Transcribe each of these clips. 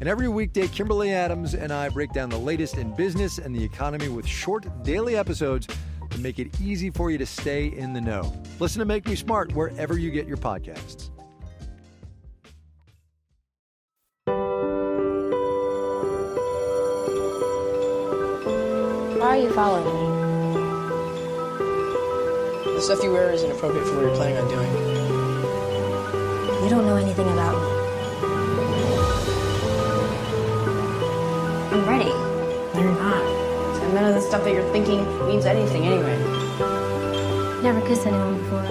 And every weekday, Kimberly Adams and I break down the latest in business and the economy with short daily episodes to make it easy for you to stay in the know. Listen to Make Me Smart wherever you get your podcasts. Why are you following me? The stuff you wear isn't appropriate for what you're planning on doing. You don't know anything about me. I'm ready. No, you're not. And none of the stuff that you're thinking means anything anyway. Never kissed anyone before.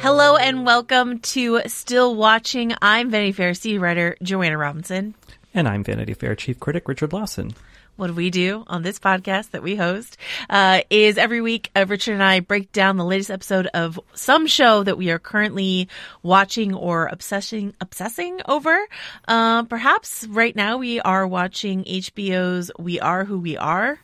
Hello and welcome to Still Watching. I'm Vanity Fair city writer Joanna Robinson. And I'm Vanity Fair chief critic Richard Lawson. What we do on this podcast that we host uh, is every week uh, Richard and I break down the latest episode of some show that we are currently watching or obsessing obsessing over. Uh, perhaps right now we are watching HBO's We Are Who We Are.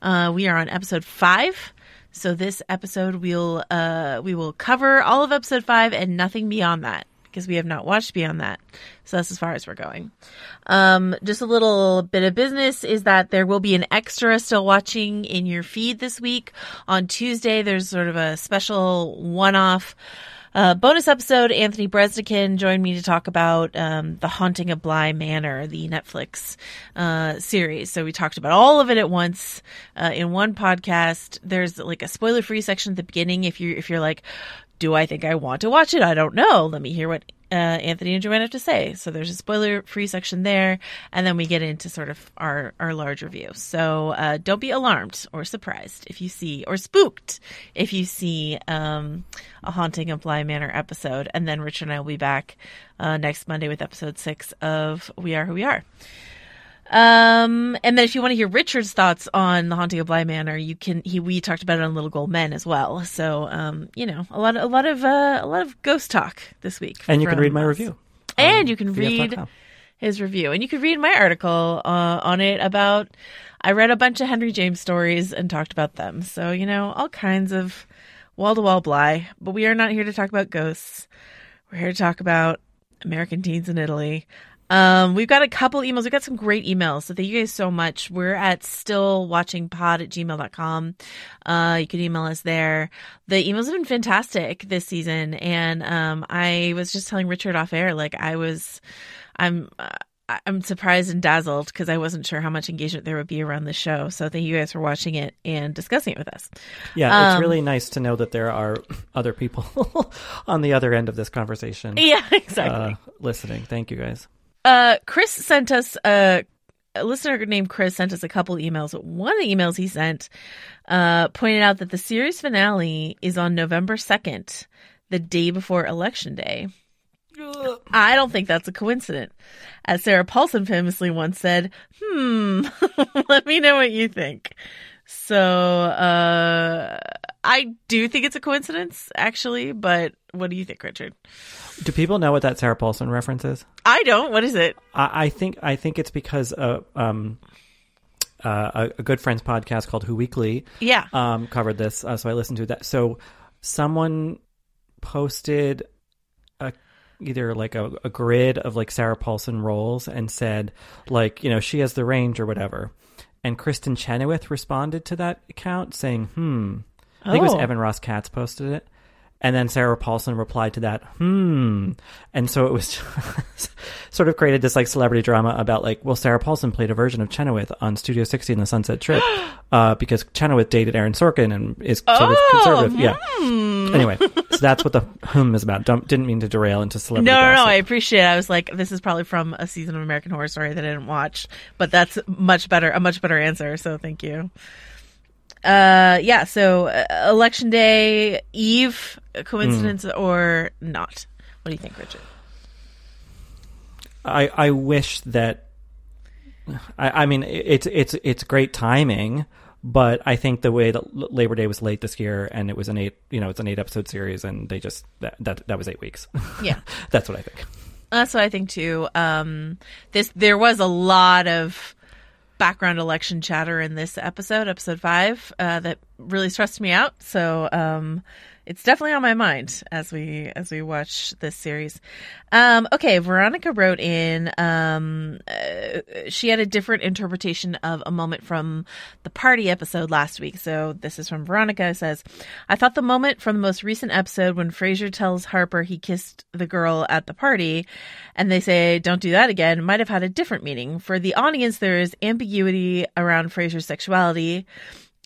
Uh, we are on episode five. So this episode we'll uh, we will cover all of episode five and nothing beyond that because we have not watched beyond that. So that's as far as we're going. Um, just a little bit of business is that there will be an extra still watching in your feed this week. On Tuesday, there's sort of a special one off. Uh, bonus episode, Anthony Breznican joined me to talk about um, The Haunting of Bly Manor, the Netflix uh, series. So we talked about all of it at once uh, in one podcast. There's like a spoiler free section at the beginning if you're, if you're like, do I think I want to watch it? I don't know. Let me hear what uh, Anthony and Joanna have to say. So there's a spoiler free section there, and then we get into sort of our our large review. So uh, don't be alarmed or surprised if you see or spooked if you see um, a haunting of Bly Manor episode. And then Richard and I will be back uh, next Monday with episode six of We Are Who We Are. Um, and then if you want to hear Richard's thoughts on the haunting of Bly Manor, you can. He we talked about it on Little Gold Men as well. So, um, you know, a lot, a lot of, uh, a lot of ghost talk this week. And you can read my us. review. And you can read his review, and you can read my article uh, on it about. I read a bunch of Henry James stories and talked about them. So you know, all kinds of wall to wall Bly. But we are not here to talk about ghosts. We're here to talk about American teens in Italy. Um, we've got a couple emails. We've got some great emails. So thank you guys so much. We're at stillwatchingpod at gmail.com. Uh, you can email us there. The emails have been fantastic this season. And, um, I was just telling Richard off air, like I was, I'm, uh, I'm surprised and dazzled because I wasn't sure how much engagement there would be around the show. So thank you guys for watching it and discussing it with us. Yeah, it's Um, really nice to know that there are other people on the other end of this conversation Yeah, exactly. uh, listening. Thank you guys. Uh, Chris sent us a a listener named Chris sent us a couple emails. One of the emails he sent uh, pointed out that the series finale is on November 2nd, the day before Election Day. I don't think that's a coincidence. As Sarah Paulson famously once said, hmm, let me know what you think. So, uh, I do think it's a coincidence, actually, but what do you think, Richard? Do people know what that Sarah Paulson reference is? I don't. What is it? I, I think I think it's because uh, um, uh, a, a good friends podcast called Who Weekly Yeah. um, covered this, uh, so I listened to that. So someone posted a either like a, a grid of like Sarah Paulson roles and said like you know she has the range or whatever, and Kristin Chenoweth responded to that account saying, "Hmm." I think it was Oh. Evan Ross Katz posted it. And then Sarah Paulson replied to that, hmm. And so it was sort of created this like celebrity drama about like, well, Sarah Paulson played a version of Chenoweth on Studio 60 in the Sunset Strip uh, because Chenoweth dated Aaron Sorkin and is sort of Oh, conservative. Yeah. Anyway, so that's what the hmm is about. Don't, didn't mean to derail into celebrity No, no, no. I appreciate it. I was like, this is probably from a season of American Horror Story that I didn't watch, but that's much better, a much better answer. So thank you. Uh, yeah. So uh, election day eve, coincidence Hmm. or not? What do you think, Richard? I, I wish that I, I mean it's it's it's great timing, but I think the way that Labor Day was late this year and it was an eight you know it's an eight episode series and they just that that, that was eight weeks. Yeah. That's what I think. That's what I think too. Um, this there was a lot of background election chatter in this episode, episode five, uh, that really stressed me out. So um, it's definitely on my mind as we as we watch this series. Um, okay, Veronica wrote in. Um, uh, she had a different interpretation of a moment from the party episode last week. So this is from Veronica. It says, "I thought the moment from the most recent episode when Fraser tells Harper he kissed the girl at the party, and they say don't do that again, might have had a different meaning for the audience. There is ambiguity around Fraser's sexuality."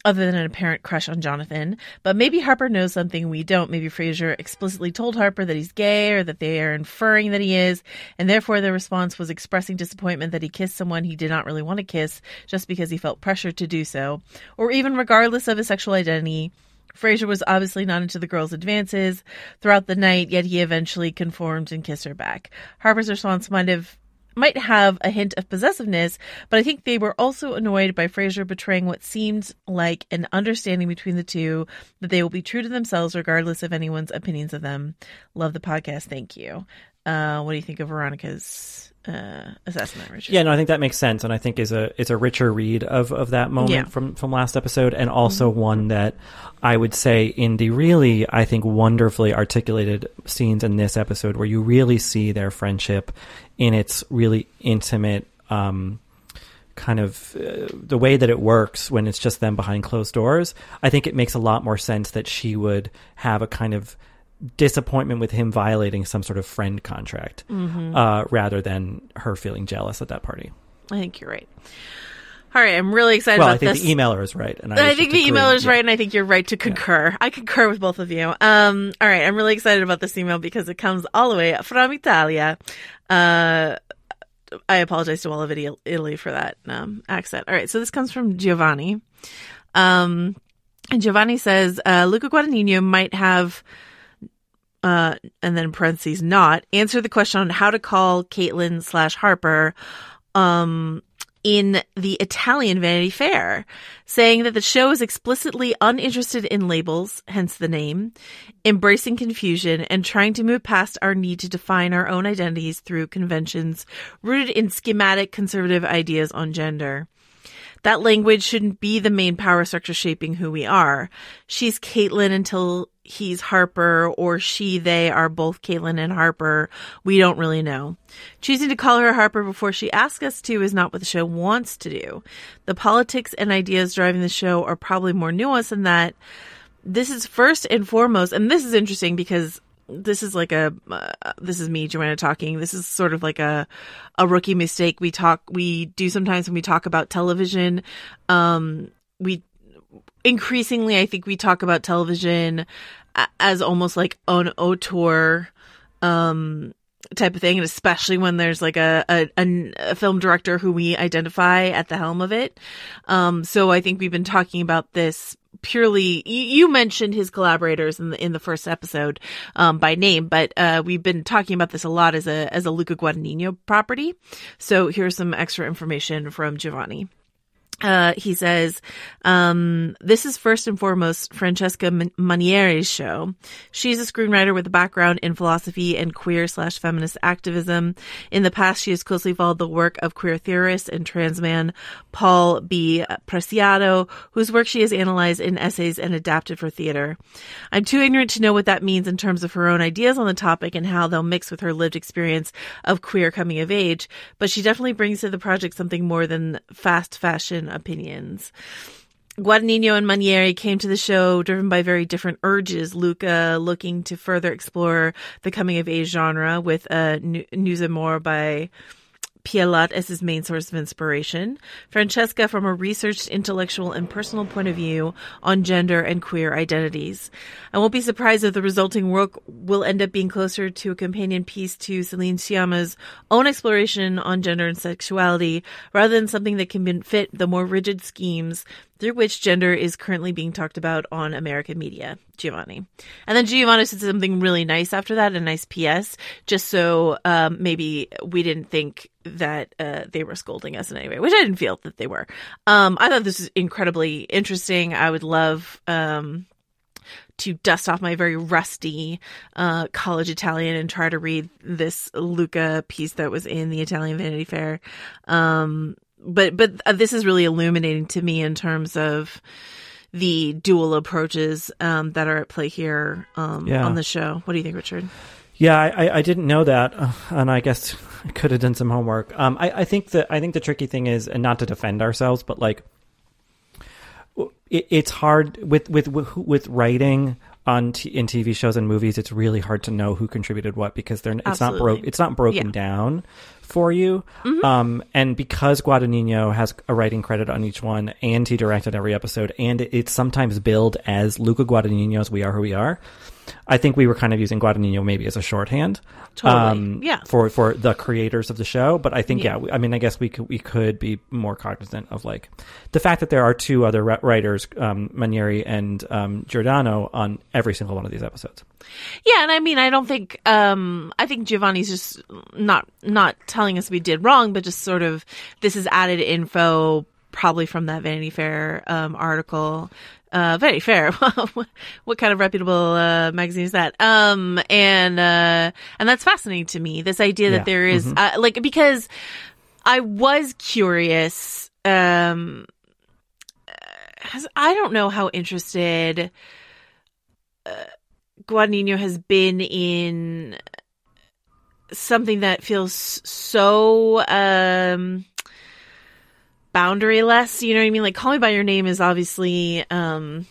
Other than an apparent crush on Jonathan. But maybe Harper knows something we don't. Maybe Fraser explicitly told Harper that he's gay or that they are inferring that he is, and therefore their response was expressing disappointment that he kissed someone he did not really want to kiss just because he felt pressured to do so. Or even regardless of his sexual identity, Fraser was obviously not into the girl's advances throughout the night, yet he eventually conformed and kissed her back. Harper's response might have might have a hint of possessiveness, but I think they were also annoyed by Fraser betraying what seemed like an understanding between the two that they will be true to themselves regardless of anyone's opinions of them. Love the podcast. Thank you. Uh, what do you think of Veronica's uh, assessment, Richard? Yeah, no, I think that makes sense, and I think is a is a richer read of, of that moment Yeah. Mm-hmm. from from last episode, and also one that I would say in the really I think wonderfully articulated scenes in this episode where you really see their friendship in its really intimate. Um, kind of uh, the way that it works when it's just them behind closed doors i think it makes a lot more sense that she would have a kind of disappointment with him violating some sort of friend contract Mm-hmm. uh, rather than her feeling jealous at that party I think you're right. All right, I'm really excited well about i think this. the emailer is right and i, I think the emailer is Yeah. right, and I think you're right to concur. I concur with both of you. Um, all right, I'm really excited about this email because it comes all the way from Italia. Uh, I apologize to all of Italy Italy for that um, accent. All right, so this comes from Giovanni. Um, and Giovanni says uh, Luca Guadagnino might have, uh, and then parentheses, not answer the question on how to call Caitlin slash Harper um, in the Italian Vanity Fair, saying that the show is explicitly uninterested in labels, hence the name, embracing confusion, and trying to move past our need to define our own identities through conventions rooted in schematic conservative ideas on gender. That language shouldn't be the main power structure shaping who we are. She's Caitlin until he's Harper, or she, they are both Caitlin and Harper. We don't really know. Choosing to call her Harper before she asks us to is not what the show wants to do. The politics and ideas driving the show are probably more nuanced than that. This is first and foremost, and this is interesting because this is like a uh, this is me Joanna talking. This is sort of like a a rookie mistake we talk we do sometimes when we talk about television. Um, we increasingly I think we talk about television as almost like an auteur um type of thing, and especially when there's like a, a, a, film director who we identify at the helm of it. Um, so I think we've been talking about this purely you, mentioned his collaborators in the in the first episode um, by name but uh, we've been talking about this a lot as a as a Luca Guadagnino property. So here's some extra information from Giovanni uh, he says, um, this is first and foremost Francesca Manieri's show. She's a screenwriter with a background in philosophy and queer slash feminist activism. In the past, she has closely followed the work of queer theorist and trans man Paul B. Preciado, whose work she has analyzed in essays and adapted for theater. I'm too ignorant to know what that means in terms of her own ideas on the topic and how they'll mix with her lived experience of queer coming of age, but she definitely brings to the project something more than fast fashion opinions. Guadagnino and Manieri came to the show driven by very different urges. Luca looking to further explore the coming of age genre with uh, Nos Amours by Pialat as his main source of inspiration, Francesca from a researched, intellectual, and personal point of view on gender and queer identities. I won't be surprised if the resulting work will end up being closer to a companion piece to Celine Sciamma's own exploration on gender and sexuality, rather than something that can fit the more rigid schemes through which gender is currently being talked about on American media. Giovanni. And then Giovanni said something really nice after that, a nice PS, just so um, maybe we didn't think that uh, they were scolding us in any way, which I didn't feel that they were. Um, I thought this was incredibly interesting. I would love um, to dust off my very rusty uh, college Italian and try to read this Luca piece that was in the Italian Vanity Fair. Um, but but uh, this is really illuminating to me in terms of the dual approaches um, that are at play here um, yeah. on the show. What do you think, Richard? Yeah, I, I didn't know that, uh, and I guess I could have done some homework. Um, I, I think that I think the tricky thing is, and not to defend ourselves, but like it, it's hard with with with writing on t- in TV shows and movies. It's really hard to know who contributed what because they're it's not broke. It's not broken yeah. down for you. Mm-hmm. Um, and because Guadagnino has a writing credit on each one, and he directed every episode, and it's sometimes billed as Luca Guadagnino's "We Are Who We Are." I think we were kind of using Guadagnino maybe as a shorthand, totally. Um, yeah, for for the creators of the show. But I think yeah, yeah I mean, I guess we could we could be more cognizant of like the fact that there are two other writers, um, Manieri and um, Giordano, on every single one of these episodes. Yeah, and I mean, I don't think um, I think Giovanni's just not not telling us we did wrong, but just sort of this is added info probably from that Vanity Fair um, article uh, very fair. what kind of reputable uh, magazine is that? Um, and uh, and that's fascinating to me. This idea that yeah. there is, mm-hmm. uh, like because I was curious. Um, I don't know how interested uh, Guadagnino has been in something that feels so um boundaryless. You know what I mean? Like Call Me by Your Name is obviously um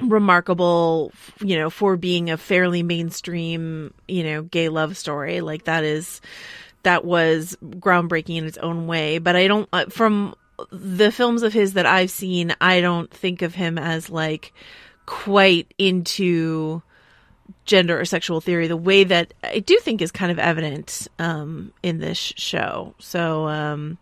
remarkable, you know, for being a fairly mainstream, you know, gay love story. Like that is that was groundbreaking in its own way, but I don't uh, from the films of his that I've seen, I don't think of him as like quite into gender or sexual theory the way that I do think is kind of evident um, in this show. So um,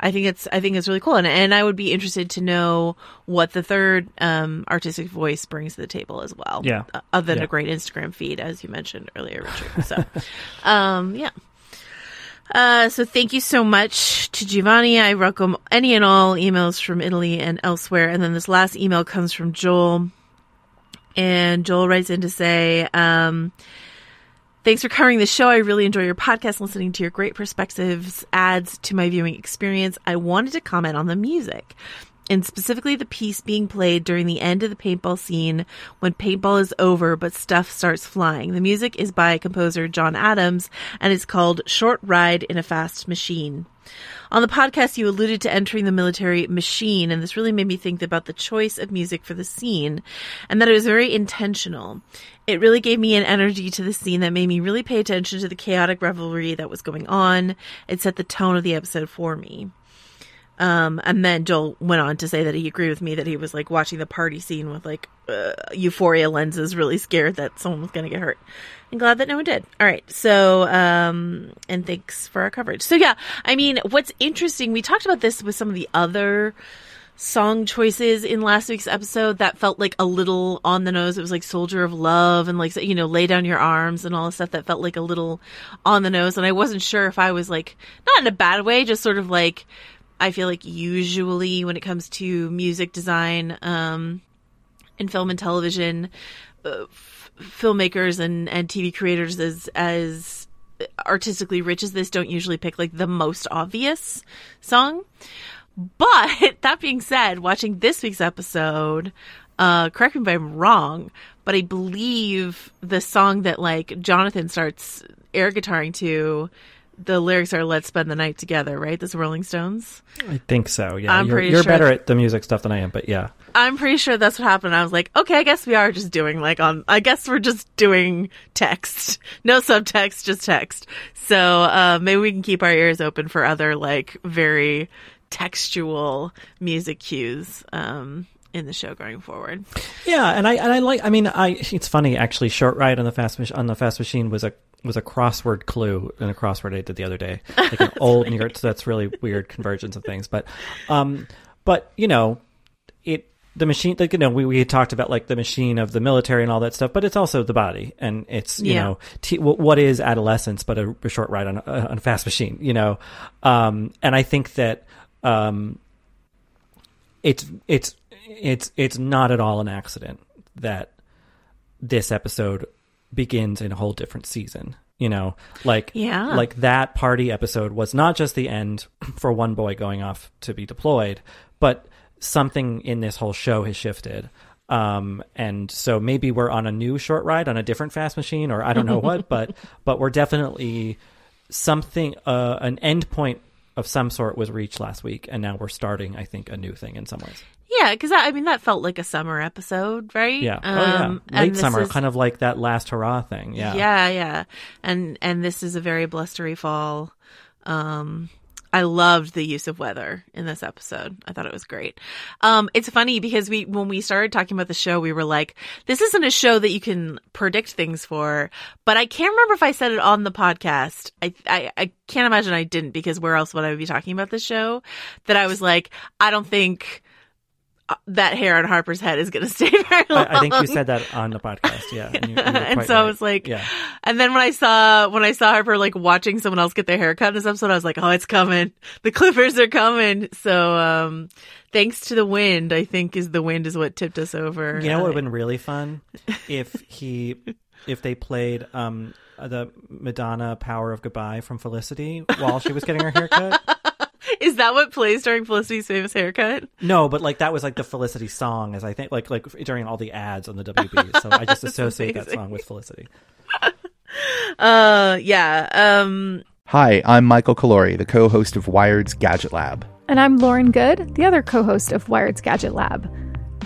I think it's I think it's really cool, and and I would be interested to know what the third um, artistic voice brings to the table as well. Yeah, uh, other than yeah. a great Instagram feed, as you mentioned earlier, Richard. So, um, yeah. Uh, so thank you so much to Giovanni. I welcome any and all emails from Italy and elsewhere. And then this last email comes from Joel, and Joel writes in to say. Um, Thanks for covering the show. I really enjoy your podcast. Listening to your great perspectives adds to my viewing experience. I wanted to comment on the music and specifically the piece being played during the end of the paintball scene when paintball is over but stuff starts flying. The music is by composer John Adams and it's called Short Ride in a Fast Machine. On the podcast, you alluded to entering the military machine, and this really made me think about the choice of music for the scene and that it was very intentional. It really gave me an energy to the scene that made me really pay attention to the chaotic revelry that was going on. It set the tone of the episode for me. Um, and then Joel went on to say that he agreed with me that he was like watching the party scene with like uh, euphoria lenses, really scared that someone was going to get hurt. And glad that no one did. All right. So, um, and thanks for our coverage. So, yeah, I mean, what's interesting, we talked about this with some of the other song choices in last week's episode that felt like a little on the nose. It was like Soldier of Love and like, you know, Lay Down Your Arms and all the stuff that felt like a little on the nose. And I wasn't sure if I was like, not in a bad way, just sort of like, I feel like usually when it comes to music design, um, in film and television, uh, f- filmmakers and, and TV creators as, as artistically rich as this don't usually pick like the most obvious song. But that being said, watching this week's episode, uh, correct me if I'm wrong, but I believe the song that like Jonathan starts air guitaring to, the lyrics are "Let's spend the night together," right? This Rolling Stones. I think so. Yeah, I'm you're, pretty you're sure better at the music stuff than I am, but yeah. I'm pretty sure that's what happened. I was like, okay, I guess we are just doing like on, I guess we're just doing text. No subtext, just text. So, uh, maybe we can keep our ears open for other like very textual music cues, um, in the show going forward. Yeah, and I and I like. I mean, I it's funny actually. Short ride on the fast mach- on the fast machine was a was a crossword clue in a crossword I did the other day, like an old New York. So that's really weird convergence of things. But, um, but you know, it the machine. Like, you know, we we had talked about like the machine of the military and all that stuff, but it's also the body, and it's you Yeah. know, t- what is adolescence but a, a short ride on a, on a fast machine, you know, um, and I think that um, it's it's it's it's not at all an accident that this episode begins in a whole different season. You know, like Yeah. like that party episode was not just the end for one boy going off to be deployed, but something in this whole show has shifted. Um, and so maybe we're on a new short ride on a different fast machine, or I don't know what, but but we're definitely something uh, an end point of some sort was reached last week, and now we're starting, I think, a new thing in some ways. Yeah, because I mean that felt like a summer episode, right? Yeah. oh, Um, yeah. and Late summer, is- kind of like that last hurrah thing. Yeah. yeah, yeah. And and this is a very blustery fall. Um, I loved the use of weather in this episode. I thought it was great. Um, it's funny because we when we started talking about the show, we were like, "This isn't a show that you can predict things for." But I can't remember if I said it on the podcast. I I, I can't imagine I didn't because where else would I be talking about this show? That I was like, I don't think that hair on Harper's head is going to stay very long. I, I think you said that on the podcast. Yeah. And, you, you and so I was like, yeah. and then when I saw when I saw Harper like watching someone else get their hair cut in this episode, I was like, oh, it's coming. The Clippers are coming. So, um, thanks to the wind, I think is the wind is what tipped us over. You know what would Uh, have been really fun if he if they played um the Madonna "Power of Goodbye" from Felicity while she was getting her haircut. Is that what plays during Felicity's famous haircut? No, but like that was like the Felicity song, as I think, like like during all the ads on the WB. So I just associate that song with Felicity. Uh, yeah. Um, Hi, I'm Michael Calore, the co host of Wired's Gadget Lab. And I'm Lauren Goode, the other co host of Wired's Gadget Lab.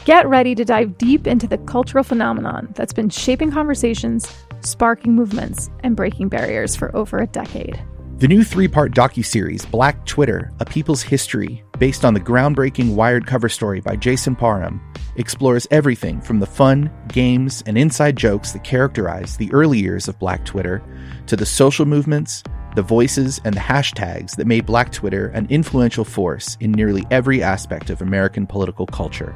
Get ready to dive deep into the cultural phenomenon that's been shaping conversations, sparking movements, and breaking barriers for over a decade. The new three part docuseries, Black Twitter A People's History, based on the groundbreaking Wired cover story by Jason Parham, explores everything from the fun, games, and inside jokes that characterize the early years of Black Twitter to the social movements, the voices, and the hashtags that made Black Twitter an influential force in nearly every aspect of American political culture.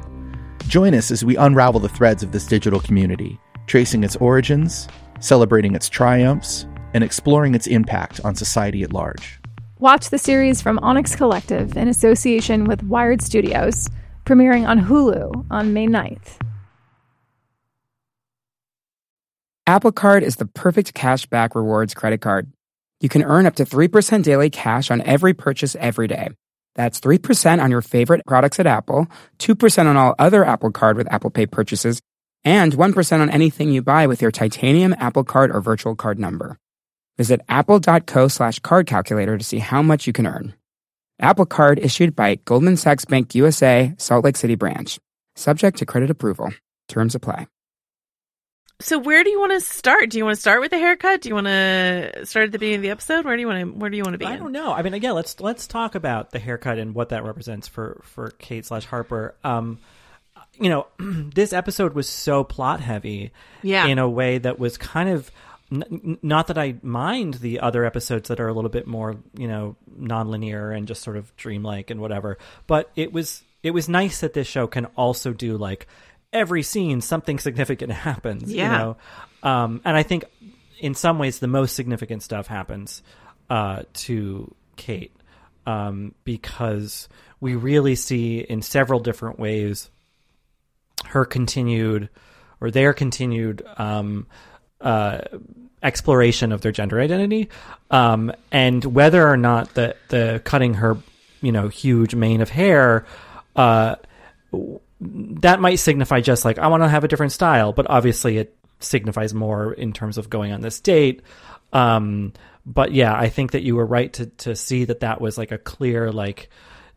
Join us as we unravel the threads of this digital community, tracing its origins, celebrating its triumphs, and exploring its impact on society at large. Watch the series from Onyx Collective in association with Wired Studios, premiering on Hulu on May 9th. Apple Card is the perfect cash back rewards credit card. You can earn up to 3% daily cash on every purchase every day. That's 3% on your favorite products at Apple, 2% on all other Apple Card with Apple Pay purchases, and 1% on anything you buy with your titanium Apple Card or virtual card number. Visit apple.co slash card calculator to see how much you can earn. Apple Card issued by Goldman Sachs Bank USA, Salt Lake City branch. Subject to credit approval. Terms apply. so where do you want to start? Do you want to start with the haircut? Do you want to start at the beginning of the episode? Where do you want to Where do you want to be? I don't know. I mean, again, let's let's talk about the haircut and what that represents for for Kate slash Harper. Um, you know, this episode was so plot heavy, Yeah. in a way that was kind of n- not that I mind the other episodes that are a little bit more, you know, nonlinear and just sort of dreamlike and whatever. But it was it was nice that this show can also do like every scene something significant happens. You Yeah. know, um, and I think in some ways the most significant stuff happens uh, to Kate um, because we really see in several different ways her continued or their continued um, uh, exploration of their gender identity, um, and whether or not the the cutting her, you know, huge mane of hair, uh, that might signify just like I want to have a different style, but obviously it signifies more in terms of going on this date. Um, but yeah, I think that you were right to to see that that was like a clear like.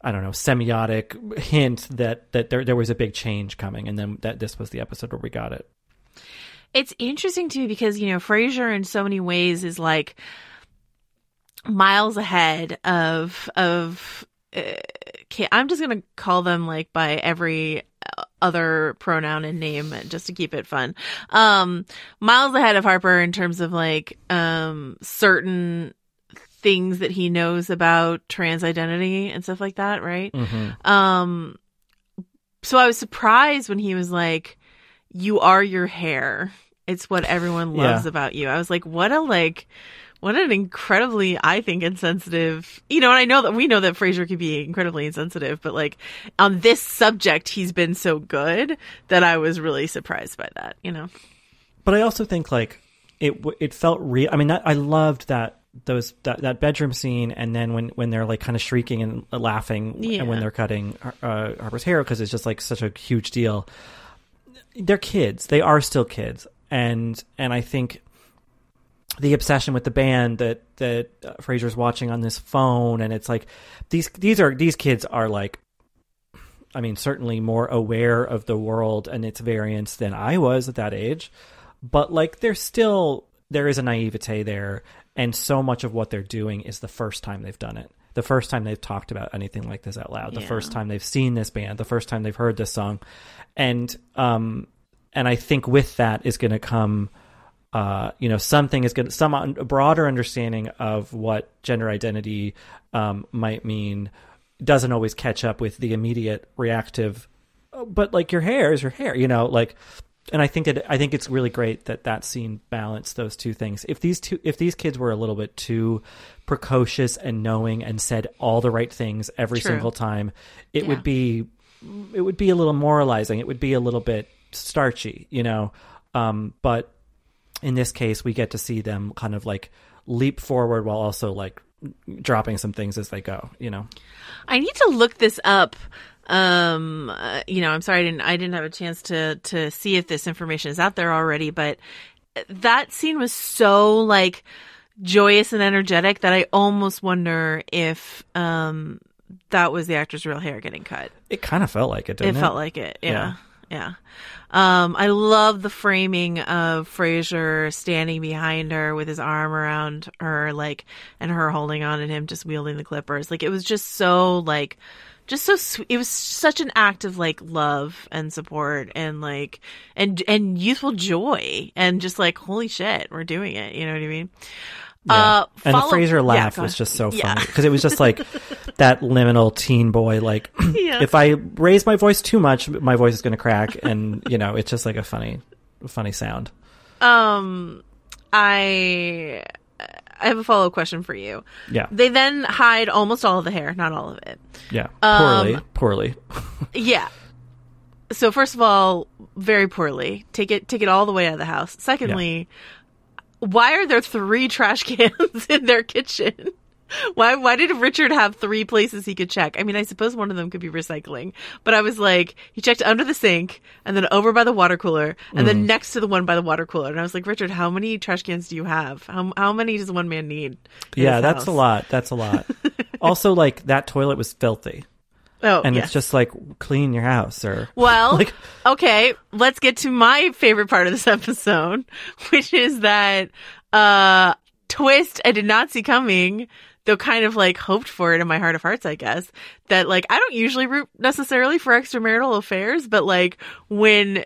I don't know, semiotic hint that, that there there was a big change coming, and then that this was the episode where we got it. It's interesting too because you know Fraser in so many ways is like miles ahead of of. Uh, I'm just gonna call them like by every uh, other pronoun and name just to keep it fun. Um, miles ahead of Harper in terms of like um certain things that he knows about trans identity and stuff like that, right? Um, so I was surprised when he was like, "You are your hair. It's what everyone loves Yeah. about you." I was like, "What a like." What an incredibly, I think, insensitive. You know, and I know that we know that Fraser could be incredibly insensitive, but like on this subject, he's been so good that I was really surprised by that. You know, But I also think like it it felt real. I mean, that, I loved that those that, that bedroom scene, and then when when they're like kind of shrieking and laughing, Yeah. and when they're cutting uh, Harper's hair because it's just like such a huge deal. They're kids. They are still kids, and and I think the obsession with the band that that uh, Fraser's watching on this phone, and it's like these these are these kids are like I mean, certainly more aware of the world and its variants than I was at that age. But like, there's still there is a naivete there, and so much of what they're doing is the first time they've done it, the first time they've talked about anything like this out loud, the Yeah. first time they've seen this band, the first time they've heard this song, and um, and I think with that is going to come. Uh, you know, something is going to some un- broader understanding of what gender identity um, might mean doesn't always catch up with the immediate reactive "Oh, but like your hair is your hair you know like and i think that i think it's really great that that scene balanced those two things if these two if these kids were a little bit too precocious and knowing and said all the right things every True. single time it Yeah. would be it would be a little moralizing it would be a little bit starchy you know um but in this case we get to see them kind of like leap forward while also like dropping some things as they go you know I need to look this up. Um, uh, you know, I'm sorry I didn't I didn't have a chance to to see if this information is out there already, but that scene was so like joyous and energetic that I almost wonder if um that was the actor's real hair getting cut. It kind of felt like it, didn't it it? felt like it. Yeah. Yeah. Um, I love the framing of Fraser standing behind her with his arm around her, like, and her holding on and him just wielding the clippers. Like, it was just so, like, just so sweet. It was such an act of like love and support and like and and youthful joy and just like holy shit, we're doing it. You know what I mean? Yeah. Uh, and the Fraser yeah, laugh go was just so Yeah. funny because it was just like that liminal teen boy. Like, Yeah. if I raise my voice too much, my voice is going to crack, and you know, it's just like a funny, funny sound. Um, I I have a follow up question for you. Yeah. They then hide almost all of the hair, not all of it. Yeah, Um, poorly, poorly. Yeah. So first of all, very poorly. Take it take it all the way out of the house. Secondly, why are there three trash cans in their kitchen? Why why did Richard have three places he could check? I mean, I suppose one of them could be recycling, but I was like, he checked under the sink and then over by the water cooler and then Mm. next to the one by the water cooler. And I was like, Richard, how many trash cans do you have? How how many does one man need? yeah, that's a lot. That's a lot. also, like that toilet was filthy. Oh, and yes. it's just like clean your house or Well, Like- okay, let's get to my favorite part of this episode, which is that uh twist I did not see coming, though kind of like hoped for it in my heart of hearts, I guess. That like I don't usually root necessarily for extramarital affairs, but like when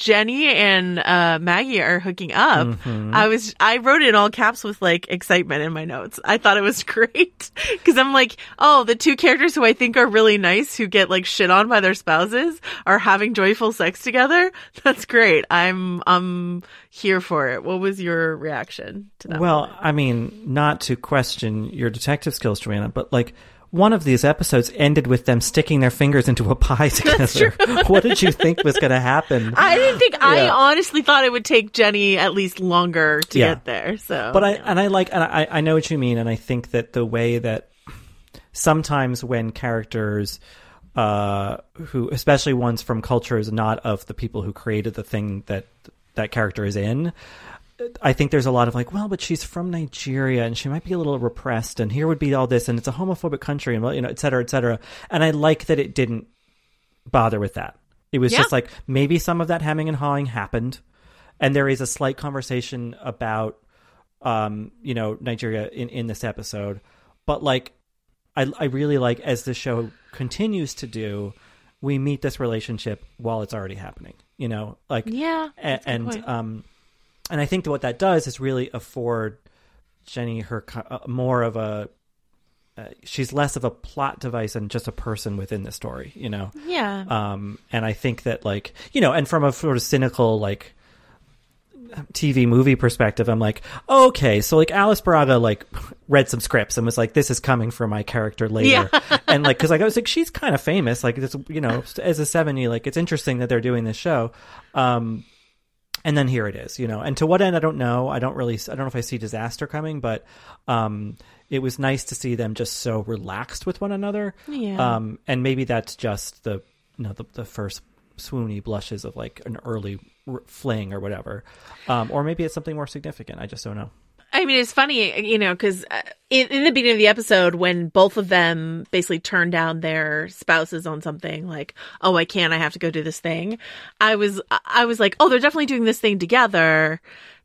Jenny and uh, Maggie are hooking up. Mhm. I was I wrote it in all caps with like excitement in my notes. I thought it was great because I'm like, oh, the two characters who I think are really nice who get like shit on by their spouses are having joyful sex together. That's great. I'm I'm here for it. What was your reaction to that? Well, I mean, not to question your detective skills, Joanna, but like one of these episodes ended with them sticking their fingers into a pie together. what did you think was going to happen? I didn't think. I honestly thought it would take Jenny at least longer to Yeah. get there. So, but I and I like and I I know what you mean, and I think that the way that sometimes when characters uh who especially ones from cultures not of the people who created the thing that that character is in I think there's a lot of like, well, but she's from Nigeria and she might be a little repressed, and here would be all this, and it's a homophobic country, and well, you know, et cetera, et cetera. And I like that it didn't bother with that. It was Yeah. just like maybe some of that hemming and hawing happened, and there is a slight conversation about, um, you know, Nigeria in in this episode, but like, I I really like as the show continues to do, we meet this relationship while it's already happening. You know, like Yeah, a- that's a good and point. um, and I think that what that does is really afford Jenny her uh, more of a. Uh, she's less of a plot device and just a person within the story, you know. Yeah. Um, and I think that like you know, and from a sort of cynical like TV movie perspective, I'm like, okay, so like Alice Braga like read some scripts and was like, this is coming for my character later, and like because like I was like, she's kind of famous, like this, you know, as a seventy, like it's interesting that they're doing this show. Um, and then here it is, you know. And to what end, I don't know. I don't really, I don't know if I see disaster coming, but um, it was nice to see them just so relaxed with one another. Yeah. Um, and maybe that's just the, you know, the, the first swoony blushes of like an early r- fling or whatever. Um, or maybe it's something more significant. I just don't know. I mean, it's funny, you know, because in, in the beginning of the episode, when both of them basically turn down their spouses on something like, "Oh, I can't, I have to go do this thing," I was, I was like, "Oh, they're definitely doing this thing together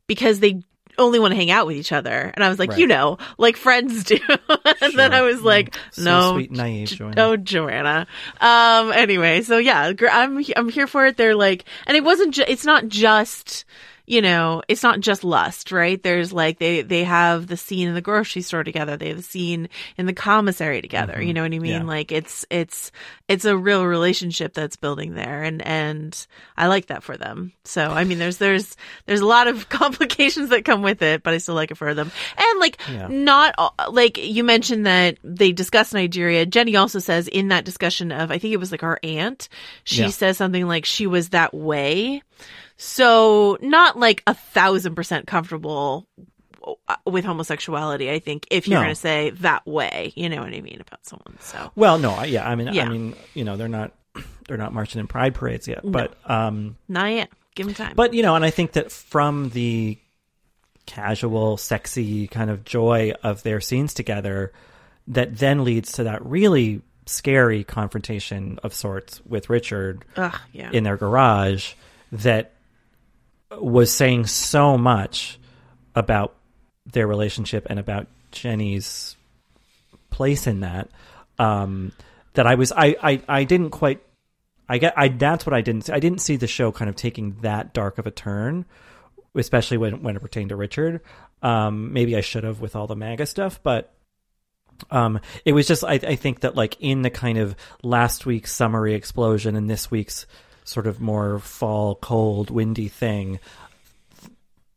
because they only want to hang out with each other." And I was like, Right. "You know, like friends do." and then I was like, So "No, sweet naive, Joanna. no, Joanna." Um. Anyway, so yeah, I'm I'm here for it. They're like, and it wasn't. Ju- it's not just you know, it's not just lust, right? There's like they they have the scene in the grocery store together. They have the scene in the commissary together. You mm-hmm. know what I mean? Yeah. Like it's it's it's a real relationship that's building there, and and I like that for them. So I mean, there's there's there's a lot of complications that come with it, but I still like it for them. And like Yeah. not all- like you mentioned that they discuss Nigeria. Jenny also says in that discussion of I think it was like her aunt. She Yeah. says something like she was that way. So not like a thousand percent comfortable uh, with homosexuality. I think if you're No. going to say that way, you know what I mean about someone. So Well, no, I, yeah, I mean, Yeah. I mean, you know, they're not, they're not marching in pride parades yet, but, um, not yet. Give them time. But you know, and I think that from the casual, sexy kind of joy of their scenes together, that then leads to that really scary confrontation of sorts with Richard Ugh, yeah. in their garage that was saying so much about their relationship and about Jenny's place in that um, that I was I, I I didn't quite I get I that's what I didn't see. I didn't see the show kind of taking that dark of a turn, especially when when it pertained to Richard. Um, maybe I should have with all the MAGA stuff, but um, it was just I, I think that like in the kind of last week's summery explosion and this week's sort of more fall cold windy thing,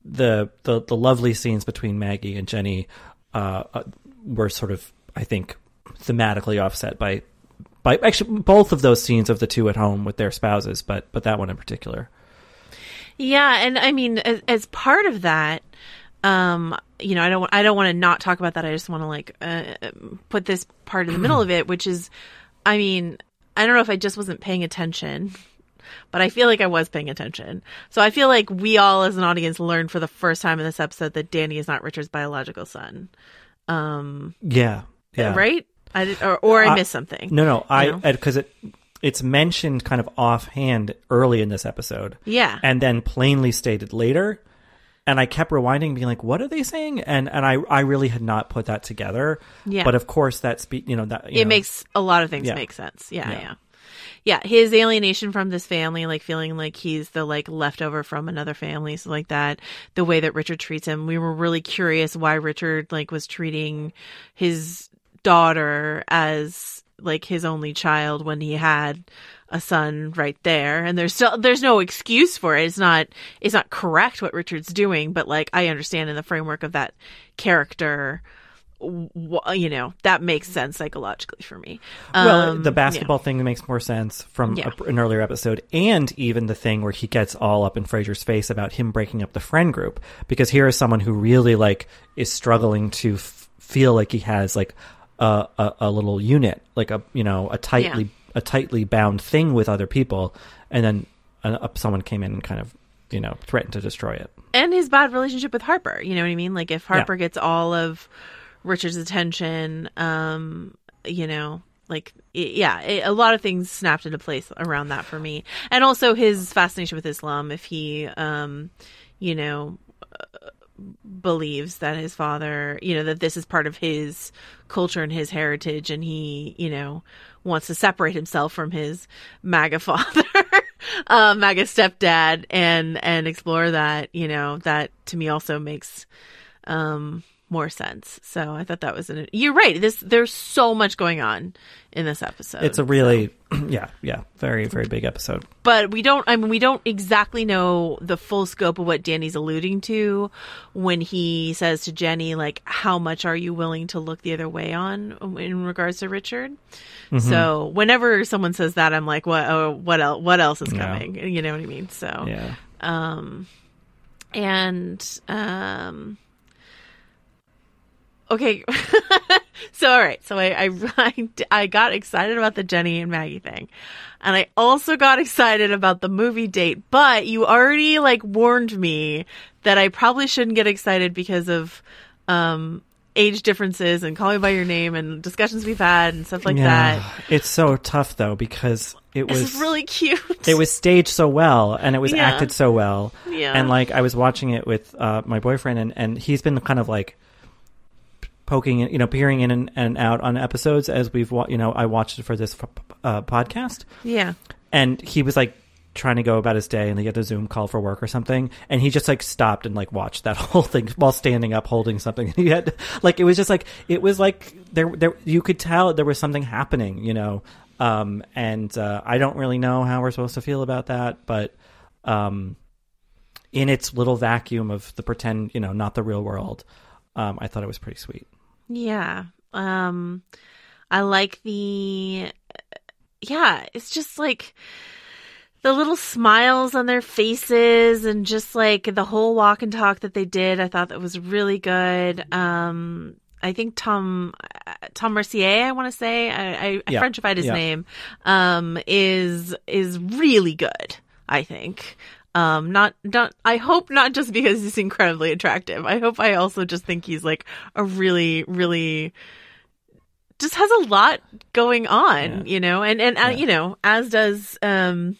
the the the lovely scenes between Maggie and Jenny uh, uh, were sort of I think thematically offset by by actually both of those scenes of the two at home with their spouses, but but that one in particular. Yeah, and I mean, as, as part of that, um, you know, I don't, I don't want to not talk about that. I just want to like uh, put this part in the middle of it, which is, I mean, I don't know if I just wasn't paying attention, but I feel like I was paying attention. So I feel like we all, as an audience, learned for the first time in this episode that Danny is not Richard's biological son. Um, Yeah, yeah, right? I did, or, or I I- missed something. No, no, I because it it's mentioned kind of offhand early in this episode. Yeah. and then plainly stated later. And I kept rewinding, being like, "What are they saying?" And and I I really had not put that together. Yeah. But of course, that spe- you know that you it know, makes a lot of things Yeah. make sense. Yeah, Yeah. yeah, yeah. His alienation from this family, like feeling like he's the like leftover from another family, so like that. The way that Richard treats him, we were really curious why Richard like was treating his daughter as like his only child when he had a son right there and there's still there's no excuse for it it's not it's not correct what richard's doing but like i understand in the framework of that character you know that makes sense psychologically for me Well, Um, the yeah. basketball thing makes more sense from Yeah. a, an earlier episode, and even the thing where he gets all up in Fraser's face about him breaking up the friend group, because here is someone who really like is struggling to f- feel like he has like a, a, a little unit, like a you know a tightly a tightly bound thing with other people, and then uh, someone came in and kind of you know threatened to destroy it. and his bad relationship with Harper. You know what I mean? Like if Harper Yeah. gets all of Richard's attention, um, you know, like it, yeah, it, a lot of things snapped into place around that for me, and also his fascination with Islam. If he, um, you know. uh, believes that his father, you know, that this is part of his culture and his heritage, and he, you know, wants to separate himself from his MAGA father, uh, MAGA stepdad, and and explore that. You know, that to me also makes um more sense. So I thought that was an. You're right. This there's so much going on in this episode. It's a really yeah yeah very very big episode. but we don't i mean we don't exactly know the full scope of what danny's alluding to when he says to jenny like how much are you willing to look the other way on in regards to richard Mm-hmm. so whenever someone says that i'm like what oh, what else what else is Yeah. coming you know what i mean so Yeah. um and um okay so all right so I, I I got excited about the jenny and maggie thing and i also got excited about the movie date but you already like warned me that i probably shouldn't get excited because of um age differences and call me by your name and discussions we've had and stuff like that It's so tough though because it this was really cute it was staged so well and it was Yeah. acted so well. Yeah. And like I was watching it with uh, my boyfriend and, and he's been kind of like poking, in you know, peering in and, and out on episodes as we've, wa- you know, I watched it for this uh, podcast. Yeah. And he was like trying to go about his day and he had a Zoom call for work or something. And he just like stopped and like watched that whole thing while standing up holding something. He had like it was just like it was like there there you could tell there was something happening you know? Um and uh, I don't really know how we're supposed to feel about that but um in its little vacuum of the pretend you know not the real world um I thought it was pretty sweet Yeah. Um I like the yeah, it's just like the little smiles on their faces and just like the whole walk and talk that they did. I thought that was really good. Um I think Tom Tom Mercier, I want to say, I, I Yeah. Frenchified his Yeah. name, um, is is really good. I think. Um, not not. I hope not just because he's incredibly attractive. I hope I also just think he's like a really really just has a lot going on, you know, and and uh, you know, as does um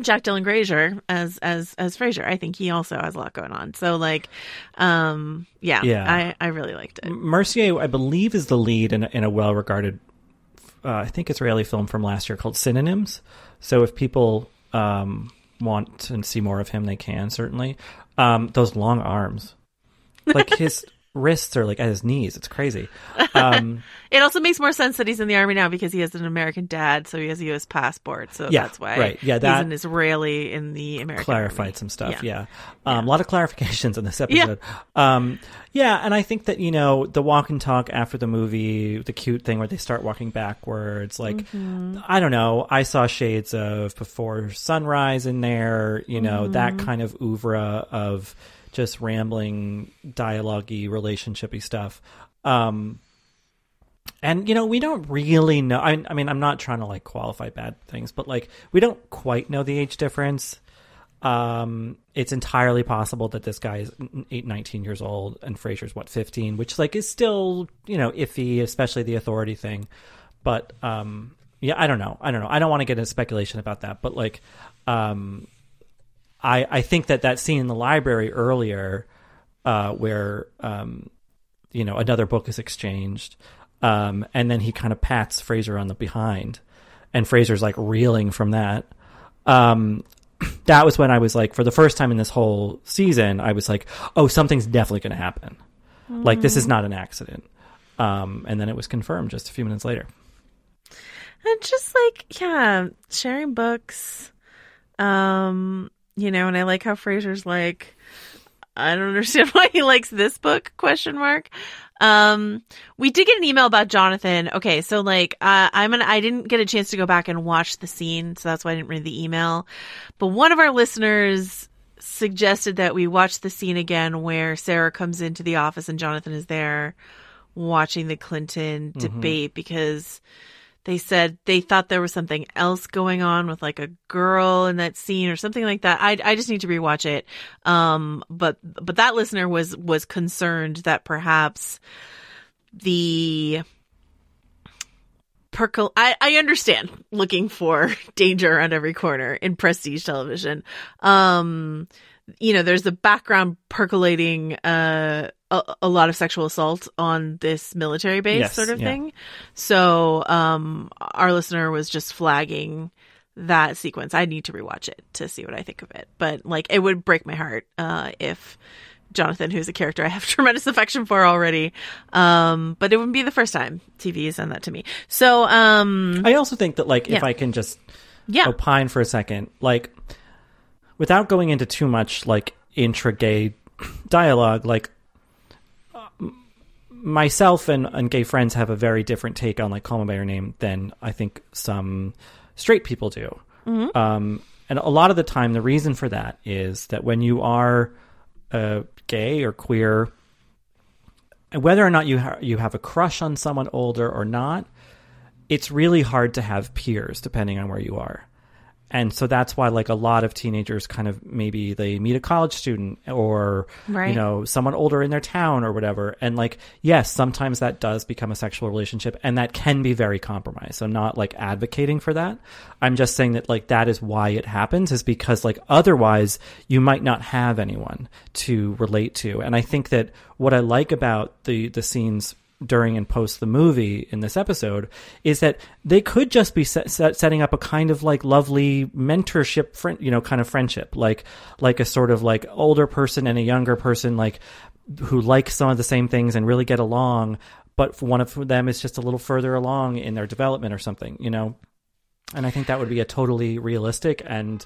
Jack Dylan Grazer as as as Fraser. I think he also has a lot going on. So like, um, yeah, Yeah. I I really liked it. Mercier, I believe, is the lead in a, in a well regarded, uh, I think, Israeli film from last year called Synonyms. So if people um, want and see more of him, they can certainly. Um, those long arms, like his wrists are like at his knees. It's crazy. Um, It also makes more sense that he's in the army now because he has an American dad, so he has a U.S. passport. So Yeah, that's why right. Yeah, that- he's an Israeli in the American. clarified army. some stuff. Yeah. Yeah. Um, A lot of clarifications in this Yeah. episode. Um, yeah. And I think that, you know, the walk and talk after the movie, the cute thing where they start walking backwards, like, Mm-hmm. I don't know. I saw shades of Before Sunrise in there, you know, that Mm-hmm. kind of oeuvre of just rambling, dialogue y, relationshipy stuff. Um, and you know we don't really know I, I mean i'm not trying to like qualify bad things but like we don't quite know the age difference um, it's entirely possible that this guy is eight, 19 years old and Fraser's what 15, which like is still you know iffy, especially the authority thing. But um, yeah, I don't know. I don't know. I don't want to get into speculation about that, but like, um, I I think that that scene in the library earlier, uh, where um, you know another book is exchanged, um, and then he kind of pats Fraser on the behind, and Fraser's like reeling from that. Um, that was when I was like, for the first time in this whole season, I was like, oh, something's definitely going to happen. Like this is not an accident. Um, and then it was confirmed just a few minutes later. And just like, yeah, sharing books. Um, you know, and I like how Fraser's like, I don't understand why he likes this book, question mark. Um, we did get an email about Jonathan. Okay, so like, uh, I'm an, I didn't get a chance to go back and watch the scene, so that's why I didn't read the email. But one of our listeners suggested that we watch the scene again where Sarah comes into the office and Jonathan is there watching the Clinton debate because they said they thought there was something else going on with like a girl in that scene or something like that. I I just need to rewatch it. Um, but but that listener was was concerned that perhaps the percol I, I understand looking for danger around every corner in prestige television. Um, you know, there's the background percolating uh, a, a lot of sexual assault on this military base Yes, sort of yeah. thing. So, um, our listener was just flagging that sequence. I need to rewatch it to see what I think of it. But like, it would break my heart uh, if Jonathan, who's a character I have tremendous affection for already, um, but it wouldn't be the first time TV has done that to me. So, um, I also think that like if I can just yeah, opine for a second, like without going into too much like intra gay dialogue, like myself and, and gay friends have a very different take on like Call Me by Your Name than I think some straight people do. Um, and a lot of the time, the reason for that is that when you are uh, gay or queer, whether or not you ha- you have a crush on someone older or not, it's really hard to have peers depending on where you are. And so that's why like a lot of teenagers kind of maybe they meet a college student or you know someone older in their town or whatever and like yes sometimes that does become a sexual relationship and that can be very compromised. So not like advocating for that. I'm just saying that like that is why it happens is because like otherwise you might not have anyone to relate to. And I think that what I like about the the scenes during and post the movie in this episode is that they could just be set, set, setting up a kind of like lovely mentorship friend you know kind of friendship like like a sort of like older person and a younger person like who like some of the same things and really get along but one of them is just a little further along in their development or something you know and I think that would be a totally realistic and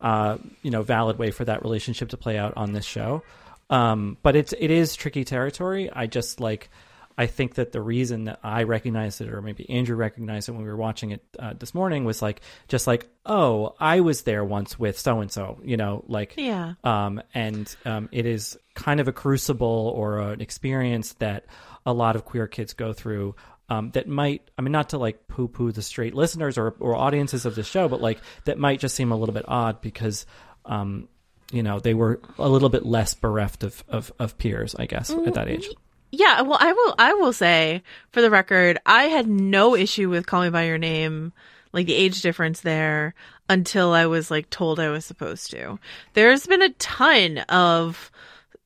uh, you know valid way for that relationship to play out on this show. Um, but it's it is tricky territory. I just like I think that the reason that I recognized it, or maybe Andrew recognized it when we were watching it uh, this morning, was like just like oh I was there once with so and so, you know, like Yeah. um, and um, it is kind of a crucible or an experience that a lot of queer kids go through um, that might i mean not to like poo poo the straight listeners or, or audiences of the show but like that might just seem a little bit odd because um, you know they were a little bit less bereft of, of, of peers i guess at that age Yeah, well, I will. I will say, for the record, I had no issue with "Call Me by Your Name," like the age difference there, until I was like told I was supposed to. There's been a ton of,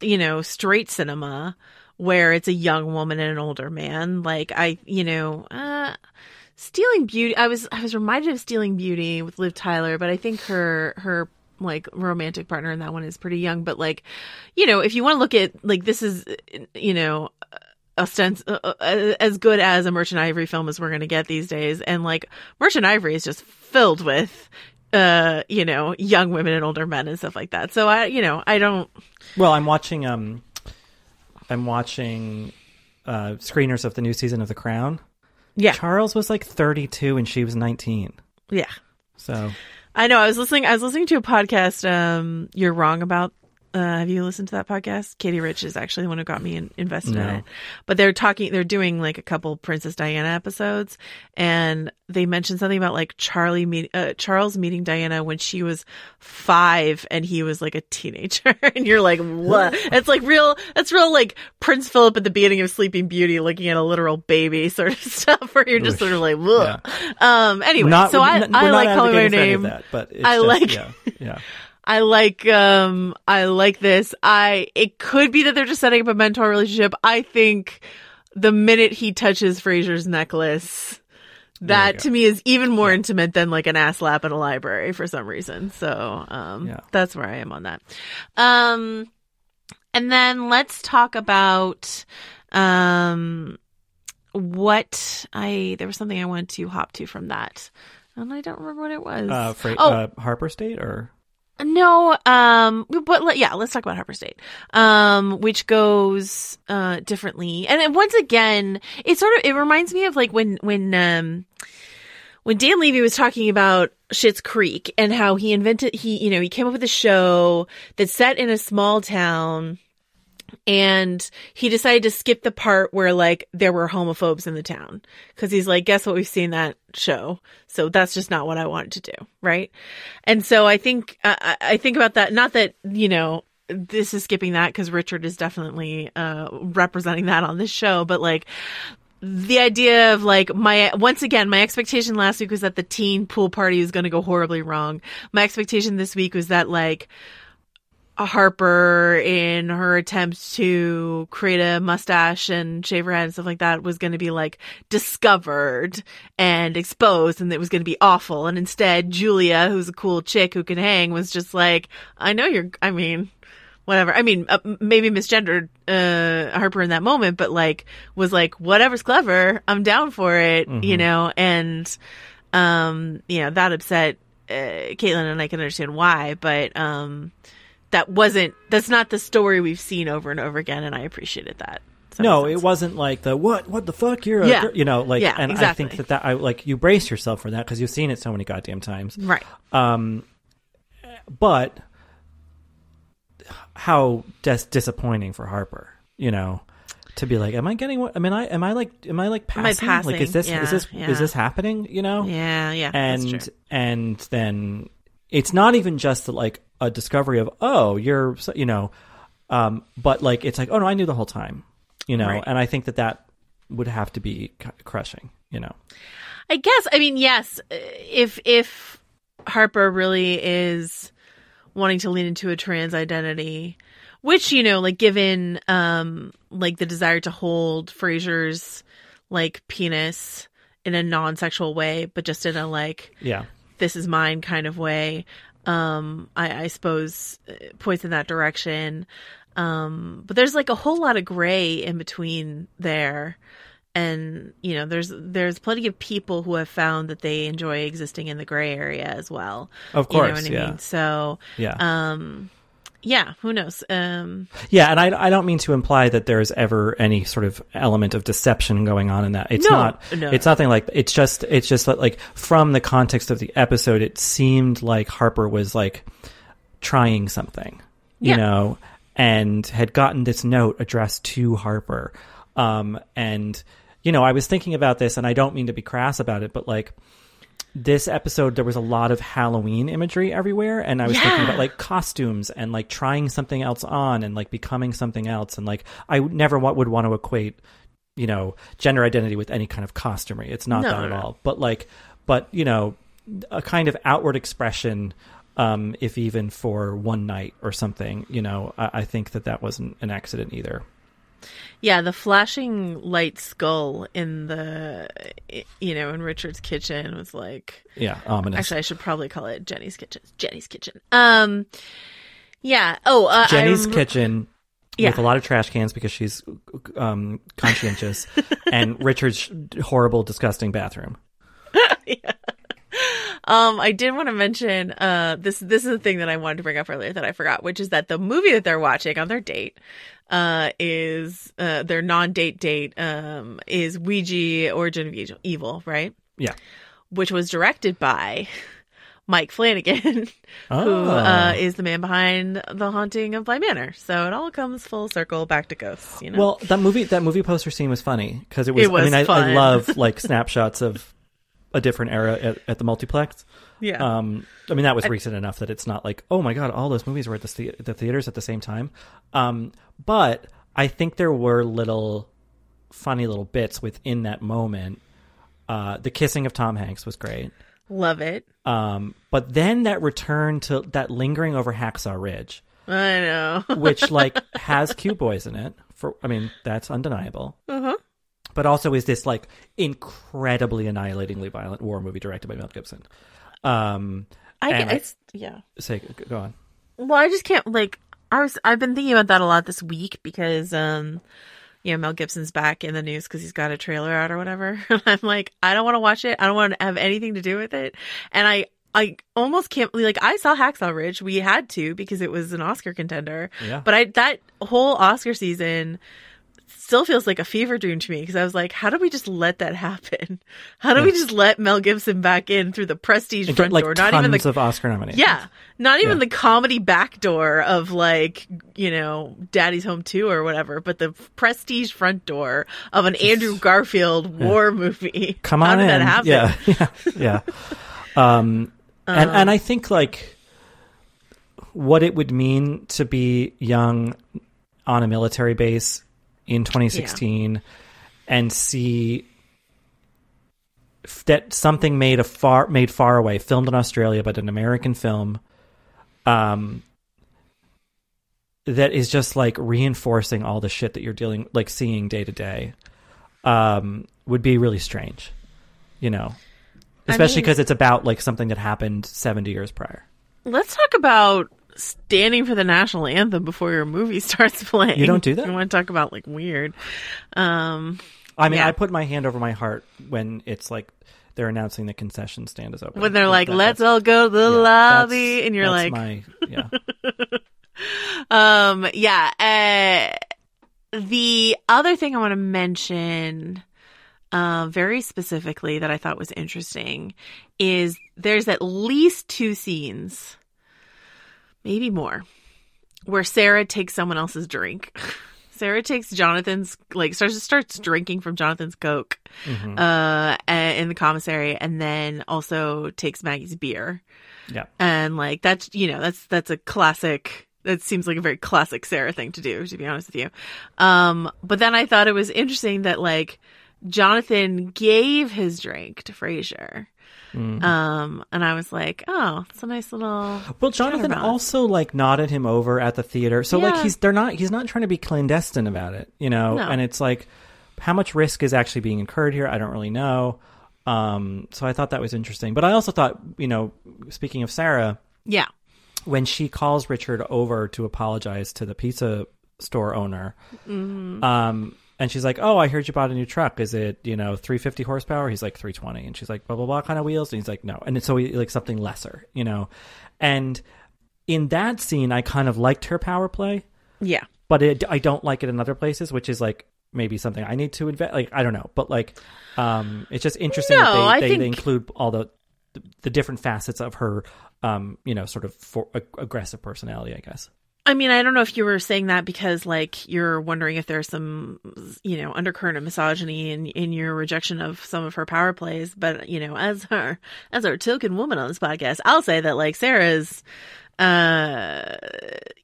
you know, straight cinema where it's a young woman and an older man. Like I, you know, uh, Stealing Beauty. I was I was reminded of Stealing Beauty with Liv Tyler, but I think her her like romantic partner and that one is pretty young. But like, you know, if you want to look at like this is, you know, a sense uh, uh, as good as a Merchant Ivory film as we're going to get these days, and like Merchant Ivory is just filled with uh you know young women and older men and stuff like that. So i you know i don't well i'm watching um i'm watching uh screeners of the new season of the crown. Yeah. Charles was like 32 and she was 19 yeah. So I know. I was listening. I was listening to a podcast. Um, you're wrong about Uh, have you listened to that podcast? Katie Rich is actually the one who got me in, invested in it. But they're talking, they're doing like a couple Princess Diana episodes, and they mentioned something about like Charlie meet, uh, Charles meeting Diana when she was five and he was like a teenager, and you're like, what? it's like real. It's real like Prince Philip at the beginning of Sleeping Beauty, looking at a literal baby sort of stuff, where you're just sort of like, Ugh. um. Anyway, Not- so I I like calling my advocating for any of name. that, but I just- like yeah, yeah. I like um I like this. I it could be that they're just setting up a mentor relationship. I think the minute he touches Fraser's necklace, that to me is even more intimate than like an ass lap in a library for some reason. So um Yeah. that's where I am on that. Um and then let's talk about um what I there was something I wanted to hop to from that. And I don't remember what it was. Uh, Fra- oh, uh, Harper State or no, um, but let- yeah, let's talk about Harper State, um, which goes uh differently. And then once again, it sort of it reminds me of like when when um when Dan Levy was talking about Schitt's Creek and how he invented he you know he came up with a show that's set in a small town and he decided to skip the part where like there were homophobes in the town. Because he's like guess what? We've seen that show. So that's just not what i wanted to do right? And so i think i, I think about that not that you know this is skipping that because richard is definitely uh representing that on this show but like the idea of like my once again my expectation last week was that the teen pool party was going to go horribly wrong. My expectation this week was that like Harper in her attempt to create a mustache and shave her head and stuff like that was going to be like discovered and exposed and it was going to be awful. And instead, Julia, who's a cool chick who can hang, was just like, I know you're, I mean, whatever. I mean, uh, maybe misgendered uh, Harper in that moment, but like, was like, whatever's clever, I'm down for it, you know? And, um, you know, that upset uh, Caitlin and I can understand why, but, um, that wasn't that's not the story we've seen over and over again and i appreciated that So no, it wasn't like the what what the fuck you're Yeah. gir-" you know like Yeah, and I exactly. think that that I like you brace yourself for that because you've seen it so many goddamn times. right Um, but how dis- disappointing for Harper, you know, to be like, am I getting what? I mean, I am I like, am I like Am I passing? Like, is this Yeah, is this is this happening? You know? yeah yeah and and then it's not even just that like a discovery of oh you're you know, um, but like it's like oh no I knew the whole time, you know, Right. and I think that that would have to be crushing, you know. I guess I mean yes if if Harper really is wanting to lean into a trans identity which you know like given um like the desire to hold Fraser's like penis in a non-sexual way but just in a like Yeah. this is mine kind of way um i i suppose uh, points in that direction um but there's like a whole lot of gray in between there and you know there's there's plenty of people who have found that they enjoy existing in the gray area as well Of you know course, what i yeah. mean so Yeah. um yeah who knows um Yeah, and I, I don't mean to imply that there's ever any sort of element of deception going on in that. It's No, not. no. It's nothing like. It's just. It's just that, like from the context of the episode, it seemed like Harper was like trying something, you Yeah. know, and had gotten this note addressed to Harper. Um, and you know, I was thinking about this, and I don't mean to be crass about it, but like this episode there was a lot of halloween imagery everywhere and i was thinking about like costumes and like trying something else on and like becoming something else and like i never would want to equate you know gender identity with any kind of costumery. It's not No, that no, at no. all. But like but you know a kind of outward expression um if even for one night or something you know i, I think that that wasn't an accident either Yeah, the flashing light skull in the, you know, in Richard's kitchen was like, yeah ominous actually, I should probably call it Jenny's kitchen. Jenny's kitchen. Um, yeah. Oh, uh, Jenny's kitchen Yeah. with a lot of trash cans because she's um, conscientious, and Richard's horrible, disgusting bathroom. yeah. Um, I did want to mention, uh, this, this is the thing that I wanted to bring up earlier that I forgot, which is that the movie that they're watching on their date, uh, is, uh, their non-date date, um, is Ouija Origin of Evil- right? Yeah, which was directed by Mike Flanagan, who Oh. uh, is the man behind the haunting of Bly Manor. So it all comes full circle back to ghosts. You know. Well, that movie that movie poster scene was funny because it was. It was I mean, I, I love like snapshots of a different era at, at the multiplex. Yeah. Um, I mean, that was recent enough that it's not like, oh my god, all those movies were at the, the- the theaters at the same time. Um, but I think there were little funny little bits within that moment. Uh, the kissing of Tom Hanks was great. Love it. Um, but then that return to that lingering over Hacksaw Ridge, I know. which like has Q boys in it. For I mean, that's undeniable. uh-huh. But also is this like incredibly annihilatingly violent war movie directed by Mel Gibson. Um, I, and, like, yeah. say go on. Well, I just can't like I was I've been thinking about that a lot this week because um you know Mel Gibson's back in the news because he's got a trailer out or whatever. And I'm like, I don't want to watch it. I don't want to have anything to do with it. And I I almost can't like I saw Hacksaw Ridge. We had to because it was an Oscar contender. Yeah. But I that whole Oscar season still feels like a fever dream to me because I was like, how do we just let that happen? How do we just let Mel Gibson back in through the prestige front like door? tons Not even the of Oscar nominations. yeah, not even Yeah. the comedy backdoor of like you know Daddy's Home Two or whatever, but the prestige front door of an Andrew Garfield war movie. Come How on did in. that happen? Yeah, yeah, yeah. Um, and and I think like what it would mean to be young on a military base in 2016 and see that something made a far made far away, filmed in Australia, but an American film, um, that is just like reinforcing all the shit that you're dealing like seeing day to day, um, would be really strange, you know, I especially mean- because it's about like something that happened 70 years prior. Let's talk about standing for the national anthem before your movie starts playing. You don't do that? You want to talk about like weird? Um, I mean, Yeah. I put my hand over my heart when it's like they're announcing the concession stand is open. when they're like, that- "Let's all go to the yeah, lobby," and you're that's like, my, yeah. Um, yeah. Uh, the other thing I want to mention, uh, very specifically that I thought was interesting is there's at least two scenes, maybe more, where Sarah takes someone else's drink. Sarah takes Jonathan's like starts starts drinking from Jonathan's coke, Mhm. uh, in the commissary, and then also takes Maggie's beer yeah. and like that's you know that's that's a classic that seems like a very classic sarah thing to do to be honest with you um but then i thought it was interesting that like jonathan gave his drink to fraser Mhm. um and i was like oh it's a nice little Well, Jonathan also like nodded him over at the theater. So Yeah. like he's they're not he's not trying to be clandestine about it, you know. No. And it's like how much risk is actually being incurred here? I don't really know. Um so I thought that was interesting. But I also thought, you know, speaking of Sarah, yeah when she calls Richard over to apologize to the pizza store owner, Mhm. um, and she's like, "Oh, I heard you bought a new truck. Is it you know 350 horsepower?" He's like 320, and she's like, "Blah blah blah kind of wheels," and he's like, "No," and it's so he, like something lesser, you know. And in that scene, I kind of liked her power play, yeah but it, I don't like it in other places, which is like maybe something I need to invest. Like I don't know, but like, um, it's just interesting No, that they, they, think- they include all the the different facets of her, um, you know, sort of for, ag- aggressive personality, I guess. I mean, I don't know if you were saying that because, like, you're wondering if there's some, you know, undercurrent of misogyny in in your rejection of some of her power plays. But you know, as her as our token woman on this podcast, I'll say that like Sarah's, uh,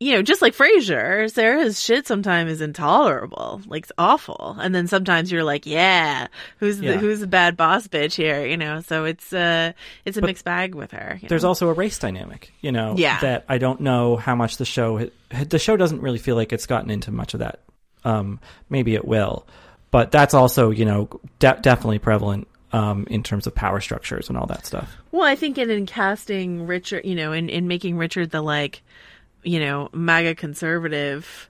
you know, just like Fraser, Sarah's shit sometimes is intolerable, like it's awful, and then sometimes you're like, yeah, who's Yeah. the who's the bad boss bitch here, you know? So it's uh it's a But mixed bag with her. There's know? also a race dynamic, you know, Yeah. that I don't know how much the show the show doesn't really feel like it's gotten into much of that. Um, maybe it will, but that's also you know de- definitely prevalent um, in terms of power structures and all that stuff. Well, I think in, in casting Richard, you know, in, in making Richard the like, you know, MAGA conservative,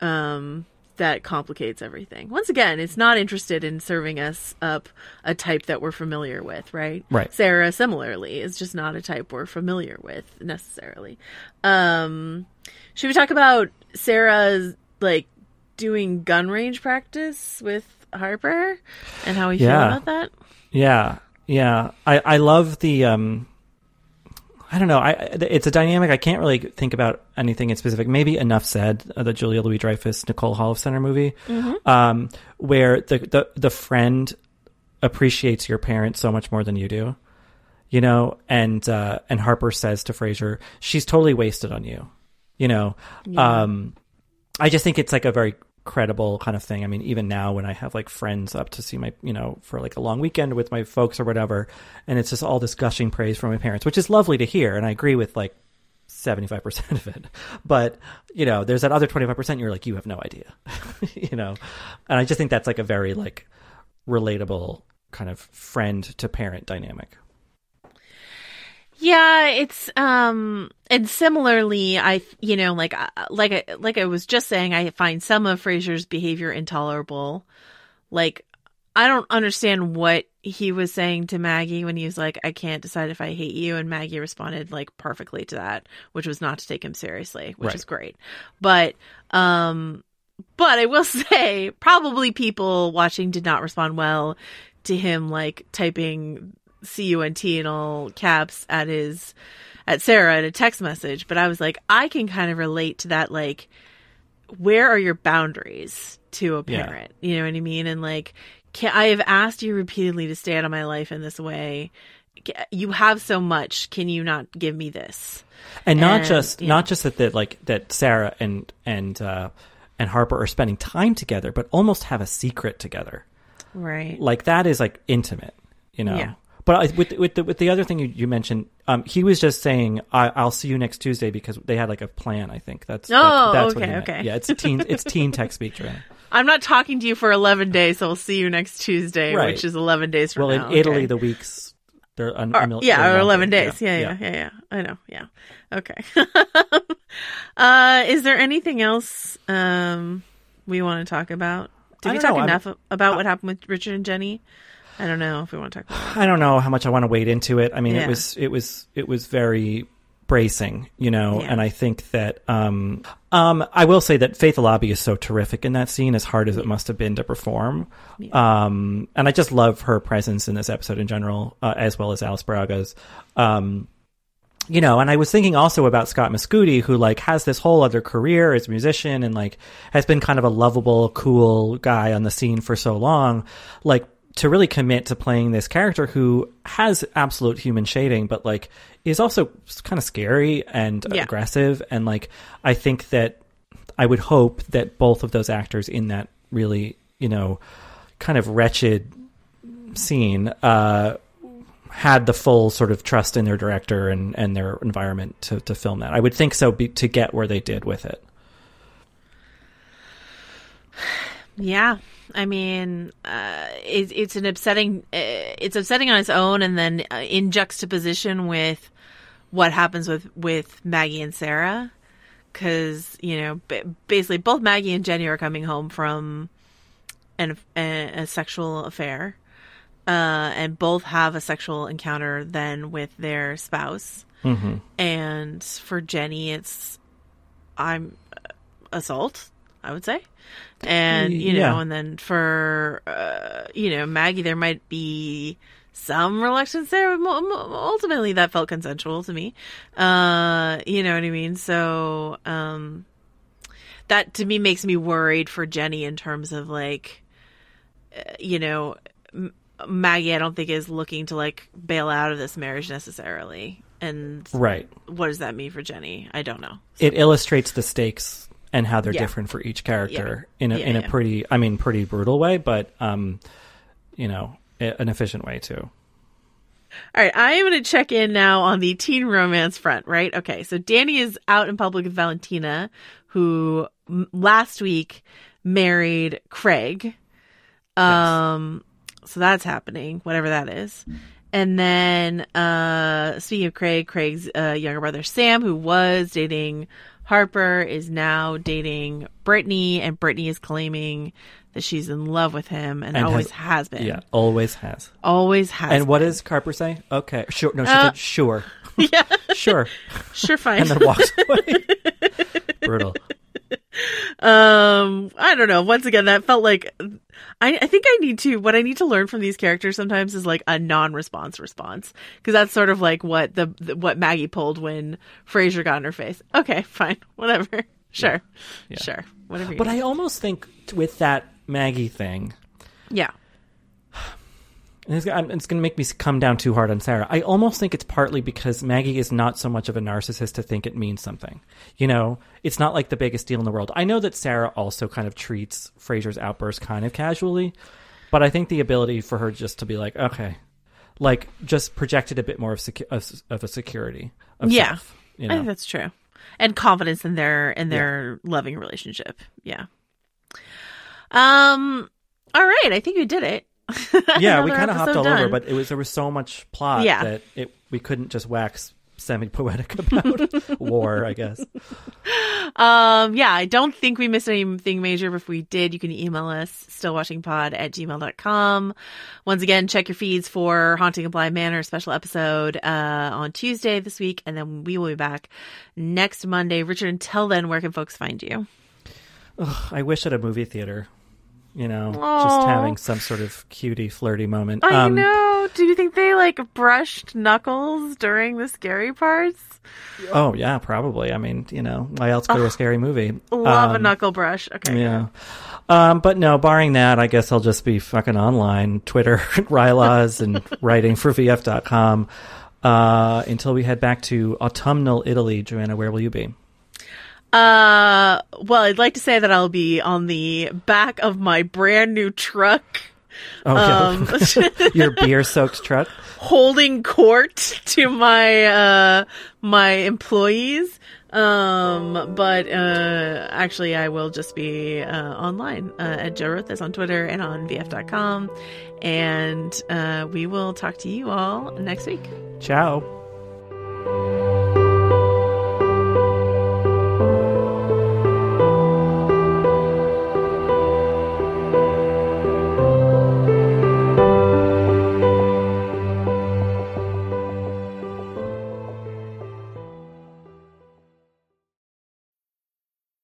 um, that complicates everything. Once again, it's not interested in serving us up a type that we're familiar with, right? Right. Sarah, similarly, is just not a type we're familiar with necessarily. Um, should we talk about Sarah's like doing gun range practice with Harper and how we feel about that? Yeah, yeah. I I love the um I don't know. I it's a dynamic. I can't really think about anything in specific. Maybe enough said. Uh, the Julia Louis Dreyfus Nicole Holofcener movie, Mhm. um, where the, the the friend appreciates your parents so much more than you do, you know. And uh, and Harper says to Fraser, "She's totally wasted on you," you know. Yeah. Um, I just think it's like a very credible kind of thing. I mean, even now when I have like friends up to see my, you know, for like a long weekend with my folks or whatever, and it's just all this gushing praise from my parents, which is lovely to hear. And I agree with like 75% of it. But, you know, there's that other 25% you're like, you have no idea, you know? And I just think that's like a very like relatable kind of friend to parent dynamic. Yeah, it's um and similarly I you know like uh, like I like I was just saying I find some of Fraser's behavior intolerable. Like I don't understand what he was saying to Maggie when he was like I can't decide if I hate you and Maggie responded like perfectly to that, which was not to take him seriously, which Right. is great. But um but I will say probably people watching did not respond well to him like typing cunt in all caps at his at Sarah in a text message, but I was like, I can kind of relate to that. Like, where are your boundaries to a Yeah. parent? You know what I mean? And like, can I have asked you repeatedly to stay out of my life in this way? You have so much. Can you not give me this? and not And, just you not just that that like that Sarah and and uh, and Harper are spending time together, but almost have a secret together. Right. Like that is like intimate, you know. Yeah. But I, with with the with the other thing you, you mentioned, um, he was just saying, I, "I'll see you next Tuesday" because they had like a plan. I think that's Oh, that's, okay, okay. Yeah, it's teen it's teen text speak Joanna. I'm not talking to you for 11 days, so we'll see you next Tuesday, Right. which is 11 days from Well, now. Well, in Italy, okay? the weeks they're un, Or- yeah, they're or longer. 11 days. Yeah, yeah, yeah, yeah. I know. Yeah. Okay. uh, is there anything else um, we want to talk about? Did we talk know, enough about what happened with Richard and Jenny? I don't know if we want to talk about I don't know how much I want to wade into it. I mean, Yeah. it was it was it was very bracing, you know, Yeah. and I think that um um I will say that Faith Alabi is so terrific in that scene as hard as it must have been to perform. Um and I just love her presence in this episode in general uh, as well as Alice Braga's. Um you know, and I was thinking also about Scott Mescudi, who like has this whole other career as a musician and like has been kind of a lovable, cool guy on the scene for so long. Like to really commit to playing this character who has absolute human shading, but like is also kind of scary and Yeah. aggressive. And like I think that I would hope that both of those actors in that really, you know, kind of wretched scene, uh, had the full sort of trust in their director and, and their environment to, to film that. I would think so be, to get where they did with it. Yeah, I mean, uh, it's it's an upsetting. Uh, it's upsetting on its own, and then uh, in juxtaposition with what happens with with Maggie and Sarah, because you know, ba- basically both Maggie and Jenny are coming home from an a, a sexual affair, uh, and both have a sexual encounter then with their spouse. Mhm. And for Jenny, it's I'm uh, assault. I would say, and you know, and then for uh, you know Maggie, there might be some reluctance there. Ultimately, that felt consensual to me. Uh, you know what I mean? So, um, that to me makes me worried for Jenny in terms of like, uh, you know, Maggie. I don't think is looking to like bail out of this marriage necessarily. And Right. what does that mean for Jenny? I don't know. It illustrates the stakes and how they're Yeah. different for each character Yeah. in a, Yeah, in a pretty, I mean, pretty brutal way, but, um, you know, an efficient way too. All right, I am going to check in now on the teen romance front, right? Okay, so Danny is out in public with Valentina, who m- last week married Craig. Um, so that's happening, whatever that is. And then, uh, speaking of Craig, Craig's uh, younger brother Sam, who was dating Harper, is now dating Brittany, and Brittany is claiming that she's in love with him and, And always has- has, been. Yeah, always has. Always has. and what does Harper say? Okay, sure. No, she Uh, said sure. yeah. Sure. Sure, fine. and then walks away. Brutal. Um, I don't know. Once again, that felt like I, I think I need to. What I need to learn from these characters sometimes is like a non-response response because that's sort of like what the, the what Maggie pulled when Fraser got in her face. Okay, fine, whatever, sure, Yeah. sure, whatever. You But need. I almost think with that Maggie thing, yeah, and it's, it's going to make me come down too hard on Sarah. I almost think it's partly because Maggie is not so much of a narcissist to think it means something. You know, it's not like the biggest deal in the world. I know that Sarah also kind of treats Fraser's outburst kind of casually, but I think the ability for her just to be like, okay, like just projected a bit more of, secu- of, of a security. Of yeah, self, you I think that's true, and confidence in their in their loving relationship. Yeah. Um. All right, I think we did it. yeah, we kind of hopped all over, but it was there was so much plot Yeah. that it we couldn't just wax semi poetic about war. I guess. Um, yeah, I don't think we missed anything major. If we did, you can email us, stillwatchingpod at gmail.com. Once again, check your feeds for Haunting of Bly Manor special episode, uh, on Tuesday this week. And then we will be back next Monday. Richard, until then, where can folks find you? Ugh, I wish at a movie theater, you know, Aw. just having some sort of cutie flirty moment. I Um, know. Do you think they like brushed knuckles during the scary parts? Oh yeah, probably. I mean, you know, why else go to a scary movie? Love a Um, knuckle brush. Okay. Yeah. Um, but no, barring that, I guess I'll just be fucking online, Twitter, Rylaws, and writing for VF.com uh, until we head back to autumnal Italy. Joanna, where will you be? Uh, well, I'd like to say that I'll be on the back of my brand new truck, Oh, um, your beer soaked truck. holding court to my uh my employees. Um, but uh, actually, I will just be uh, online uh, at Joe wrote this on Twitter and on VF.com, and uh, we will talk to you all next week. Ciao.